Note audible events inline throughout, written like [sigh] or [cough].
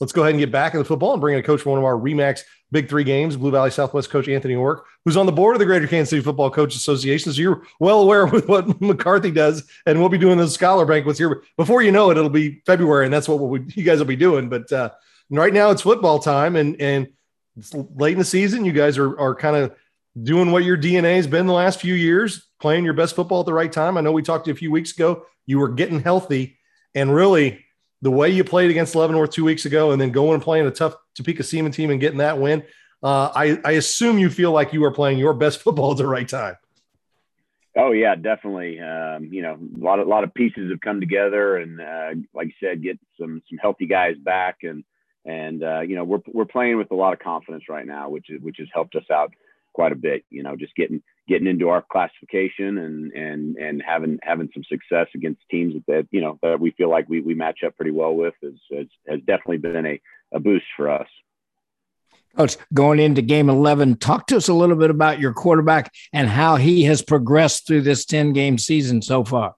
Let's go ahead and get back in the football and bring in a coach for one of our Remax Big Three games, Blue Valley Southwest coach Anthony Ork, who's on the board of the Greater Kansas City Football Coach Association. So you're well aware with what [laughs] McCarthy does, and we'll be doing those scholar banquets here. Before you know it, it'll be February, and that's what we, you guys will be doing. But uh, right now it's football time, and and it's late in the season. You guys are are kind of doing what your DNA has been the last few years, playing your best football at the right time. I know we talked to you a few weeks ago. You were getting healthy, and really the way you played against Leavenworth two weeks ago and then going and playing a tough Topeka Seaman team and getting that win, uh, I, I assume you feel like you are playing your best [laughs] football at the right time. Oh yeah, definitely. Um, you know, a lot of lot of pieces have come together, and uh, like you said, get some some healthy guys back, and and uh, you know we're we're playing with a lot of confidence right now, which is which has helped us out quite a bit. You know, just getting getting into our classification and and and having having some success against teams that you know that we feel like we, we match up pretty well with has, has, has definitely been a, a boost for us. Coach, going into game 11, talk to us a little bit about your quarterback and how he has progressed through this 10 game season so far.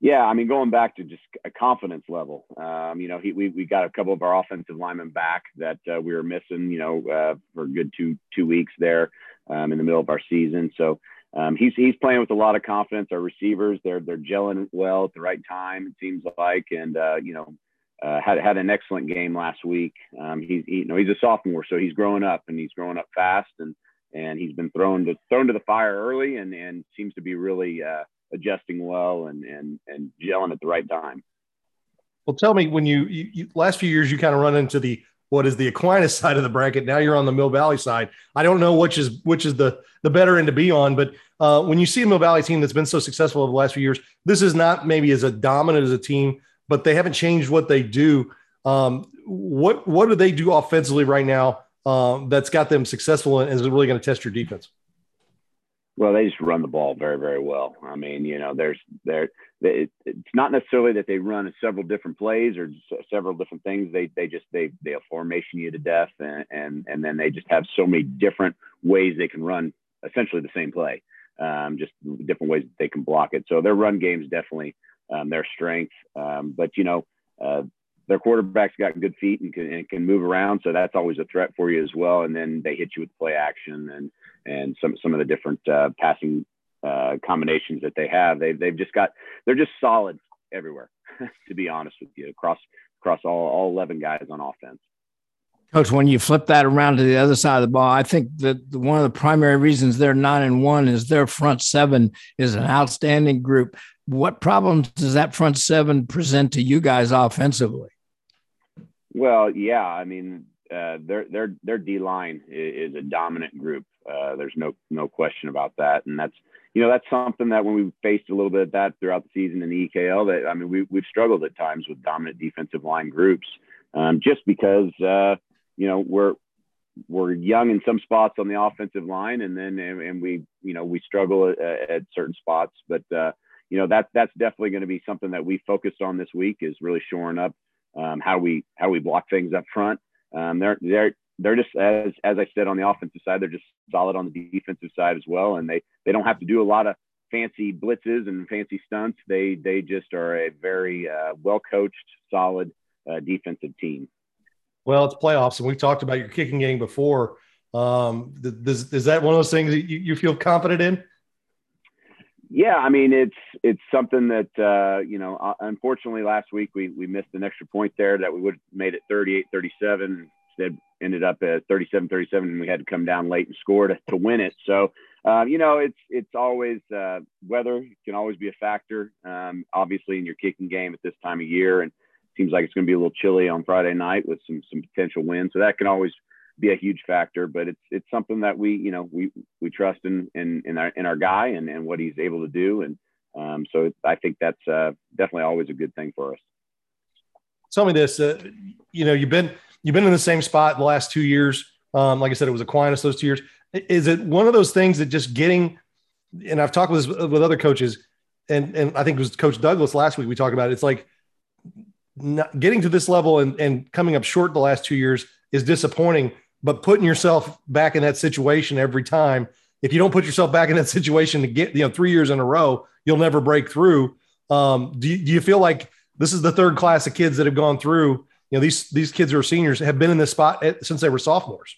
Yeah, I mean, going back to just a confidence level, um, you know, he, we, we got a couple of our offensive linemen back that uh, we were missing, you know, uh, for a good two two weeks there um, in the middle of our season. So um, he's he's playing with a lot of confidence. Our receivers, they're they're gelling well at the right time. It seems like, and uh, you know, uh, had had an excellent game last week. Um, he's he, you know he's a sophomore, so he's growing up and he's growing up fast, and and he's been thrown to thrown to the fire early, and and seems to be really. Uh, adjusting well and and and gelling at the right time. Well, tell me when you, you, you last few years you kind of run into the what is the Aquinas [laughs] side of the bracket. Now you're on the Mill Valley side. I don't know which is which is the the better end to be on, but uh, when you see a Mill Valley team that's been so successful over the last few years, this is not maybe as a dominant as a team, but they haven't changed what they do. Um, what what do they do offensively right now um, that's got them successful and is really going to test your defense? Well, they just run the ball very, very well. I mean, you know, there's there. It's not necessarily that they run several different plays or several different things. They they just they they'll formation you to death, and and and then they just have so many different ways they can run essentially the same play, um, just different ways they can block it. So their run game is definitely um, their strength. Um, but you know, uh, their quarterback's got good feet and can, and can move around, so that's always a threat for you as well. And then they hit you with play action and and some some of the different uh, passing uh, combinations that they have. They've they've just got they're just solid everywhere. [laughs] to be honest with you, across across all all eleven guys on offense. Coach, when you flip that around to the other side of the ball, I think that one of the primary reasons they're nine and one is their front seven is an outstanding group. What problems does that front seven present to you guys offensively? Well, yeah, I mean, uh, their their their D line is, a dominant group. Uh, there's no no question about that, and that's you know that's something that when we faced a little bit of that throughout the season in the EKL, that I mean we we've struggled at times with dominant defensive line groups, um, just because uh, you know we're we're young in some spots on the offensive line, and then and, and we you know we struggle at, at certain spots, but uh, you know that that's definitely going to be something that we focused on this week is really shoring up um, how we how we block things up front. Um, they're they're they're just as as I said on the offensive side, they're just solid on the defensive side as well, and they they don't have to do a lot of fancy blitzes and fancy stunts. They they just are a very uh, well coached, solid uh, defensive team. Well, it's playoffs, and we've talked about your kicking game before. Um, is, is that one of those things that you, you feel confident in? Yeah, I mean it's it's something that uh, you know. Uh, unfortunately, last week we we missed an extra point there that we would have made it 38-37. Instead, ended up at 37-37, and we had to come down late and score to, to win it. So, um, you know, it's it's always uh, weather can always be a factor. Um, obviously, in your kicking game at this time of year, and seems like it's going to be a little chilly on Friday night with some some potential wind. So that can always be a huge factor, but it's it's something that we you know we we trust in in in our in our guy and and what he's able to do, and um, so I think that's uh, definitely always a good thing for us. Tell me this: uh, you know, you've been you've been in the same spot the last two years. Um, like I said, it was Aquinas those two years. Is it one of those things that just getting? And I've talked with with other coaches, and and I think it was Coach Douglas last week. We talked about it. It's like getting to this level and and coming up short the last two years is disappointing. But putting yourself back in that situation every time, if you don't put yourself back in that situation to get you know three years in a row, you'll never break through. Um, do you, do you feel like this is the third class of kids that have gone through? You know, these these kids who are seniors have been in this spot at, since they were sophomores.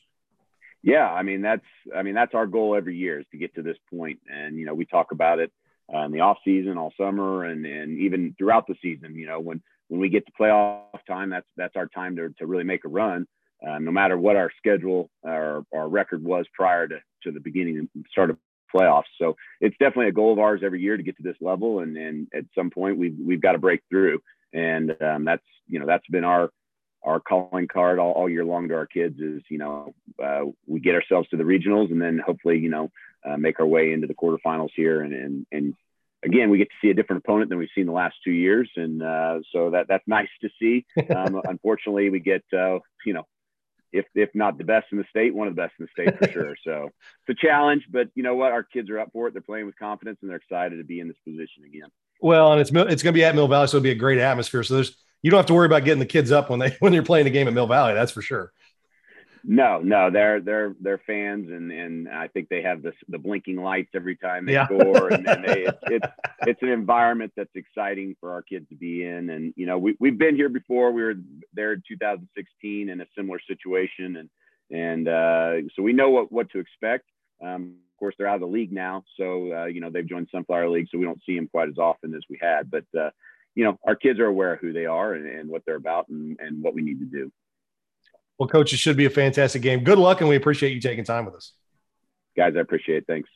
Yeah, I mean that's I mean that's our goal every year is to get to this point, and you know we talk about it uh, in the off season, all summer, and and even throughout the season. You know when when we get to playoff time, that's that's our time to to really make a run. Uh, no matter what our schedule or our record was prior to, to the beginning and start of playoffs. So it's definitely a goal of ours every year to get to this level. And, and at some point we've, we've got to break through. And um, that's, you know, that's been our, our calling card all, all year long to our kids is, you know, uh, we get ourselves to the regionals and then hopefully, you know, uh, make our way into the quarterfinals here. And, and, and again, we get to see a different opponent than we've seen the last two years. And uh, so that, that's [laughs] nice to see. Um, unfortunately, we get, uh, you know, if if not the best in the state, one of the best in the state for [laughs] sure. So it's a challenge, but you know what? Our kids are up for it. They're playing with confidence and they're excited to be in this position again. Well, and it's it's going to be at Mill Valley, so it'll be a great atmosphere. So there's you don't have to worry about getting the kids up when they [laughs] when you're playing a game at Mill Valley. That's for sure. No, no, they're they're they're fans, and and I think they have this the blinking lights every time they yeah. score, and, and they, [laughs] it's, it's it's an environment that's exciting for our kids to be in. And you know, we we've been here before. We were there in 2016 in a similar situation, and and uh, so we know what what to expect. Um, of course, they're out of the league now, so uh, you know they've joined Sunflower League, so we don't see them quite as often as we had. But uh, you know, our kids are aware of who they are and, and what they're about, and, and what we need to do. Well, coach, it should be a fantastic game. Good luck, and we appreciate you taking time with us. Guys, I appreciate it. Thanks.